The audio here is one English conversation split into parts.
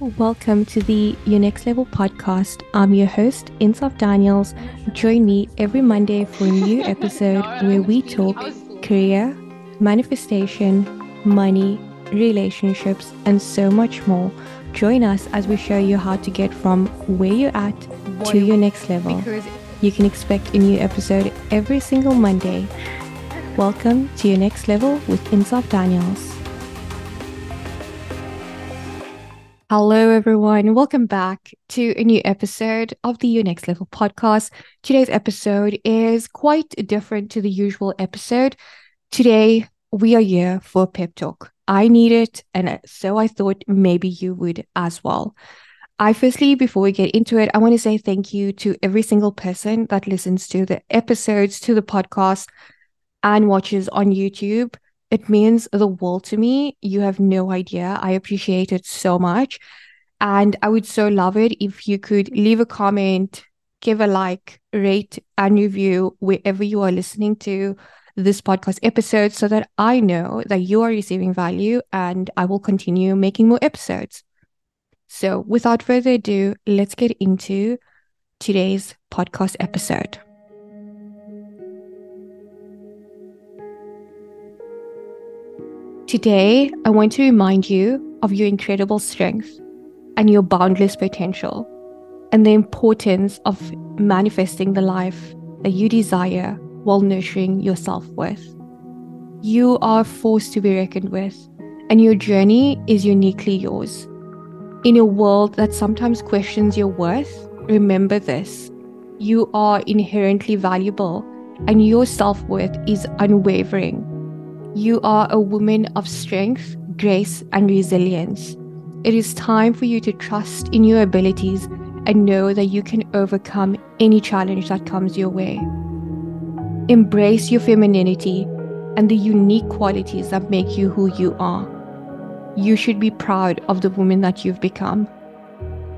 Welcome to the Your Next Level podcast. I'm your host, Insaaf Daniels. Join me every Monday for a new episode where we talk career, manifestation, money, relationships, and so much more. Join us as we show you how to get from where you're at to your next level. You can expect a new episode every single Monday. Welcome to Your Next Level with Insaaf Daniels. Hello, everyone. Welcome back to a new episode of the Your Next Level podcast. Today's episode is quite different to the usual episode. Today, we are here for pep talk. I need it, and so I thought maybe you would as well. I firstly, before we get into it, I want to say thank you to every single person that listens to the episodes, to the podcast, and watches on YouTube. It means the world to me. You have no idea. I appreciate it so much. And I would so love it if you could leave a comment, give a like, rate, and review wherever you are listening to this podcast episode so that I know that you are receiving value and I will continue making more episodes. So, without further ado, let's get into today's podcast episode. Today, I want to remind you of your incredible strength and your boundless potential, and the importance of manifesting the life that you desire while nurturing your self worth. You are a force to be reckoned with, and your journey is uniquely yours. In a world that sometimes questions your worth, remember this you are inherently valuable, and your self worth is unwavering. You are a woman of strength, grace, and resilience. It is time for you to trust in your abilities and know that you can overcome any challenge that comes your way. Embrace your femininity and the unique qualities that make you who you are. You should be proud of the woman that you've become.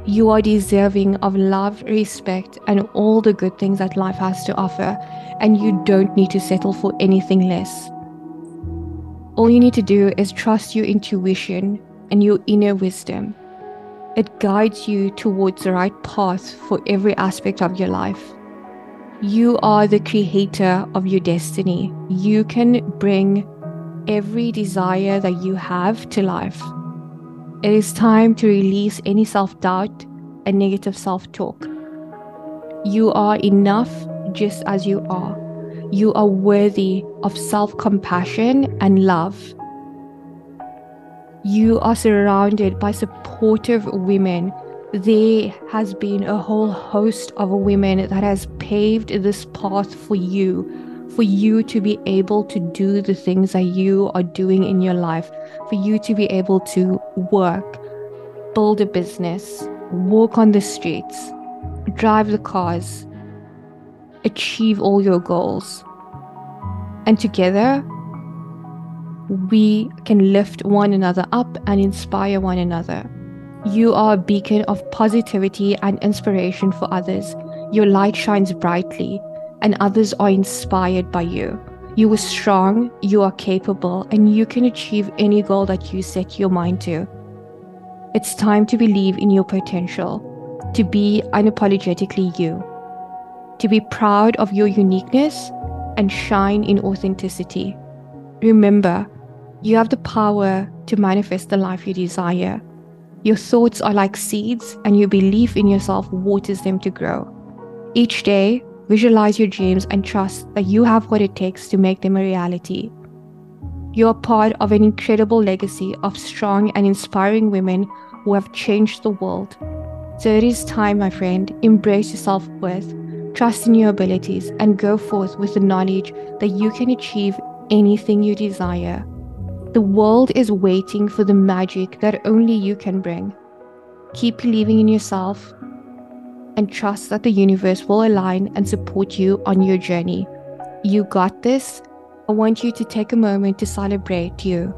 You are deserving of love, respect, and all the good things that life has to offer, and you don't need to settle for anything less. All you need to do is trust your intuition and your inner wisdom. It guides you towards the right path for every aspect of your life. You are the creator of your destiny. You can bring every desire that you have to life. It is time to release any self doubt and negative self talk. You are enough just as you are you are worthy of self compassion and love. You are surrounded by supportive women. There has been a whole host of women that has paved this path for you, for you to be able to do the things that you are doing in your life, for you to be able to work, build a business, walk on the streets, drive the cars, achieve all your goals. And together, we can lift one another up and inspire one another. You are a beacon of positivity and inspiration for others. Your light shines brightly, and others are inspired by you. You are strong, you are capable, and you can achieve any goal that you set your mind to. It's time to believe in your potential, to be unapologetically you to be proud of your uniqueness and shine in authenticity. Remember, you have the power to manifest the life you desire. Your thoughts are like seeds, and your belief in yourself waters them to grow. Each day, visualize your dreams and trust that you have what it takes to make them a reality. You are part of an incredible legacy of strong and inspiring women who have changed the world. So it is time, my friend, embrace your self worth Trust in your abilities and go forth with the knowledge that you can achieve anything you desire. The world is waiting for the magic that only you can bring. Keep believing in yourself and trust that the universe will align and support you on your journey. You got this. I want you to take a moment to celebrate you.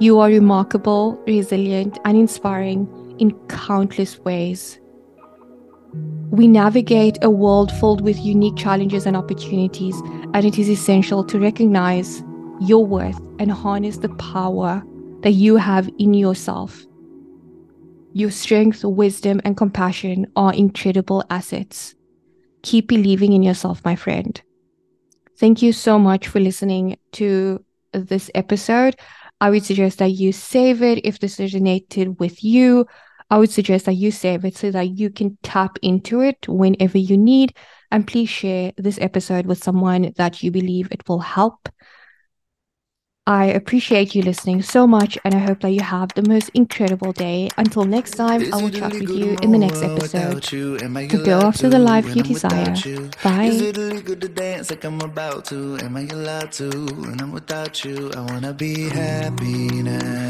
You are remarkable, resilient, and inspiring in countless ways. We navigate a world filled with unique challenges and opportunities, and it is essential to recognize your worth and harness the power that you have in yourself. Your strength, wisdom, and compassion are incredible assets. Keep believing in yourself, my friend. Thank you so much for listening to this episode. I would suggest that you save it if this resonated with you. I would suggest that you save it so that you can tap into it whenever you need. And please share this episode with someone that you believe it will help. I appreciate you listening so much, and I hope that you have the most incredible day. Until next time, I will chat with you in the next episode. To go after the life you desire. Bye. Is it really good to dance like I'm about to? Am I allowed to? And I'm without you. I wanna be happy now.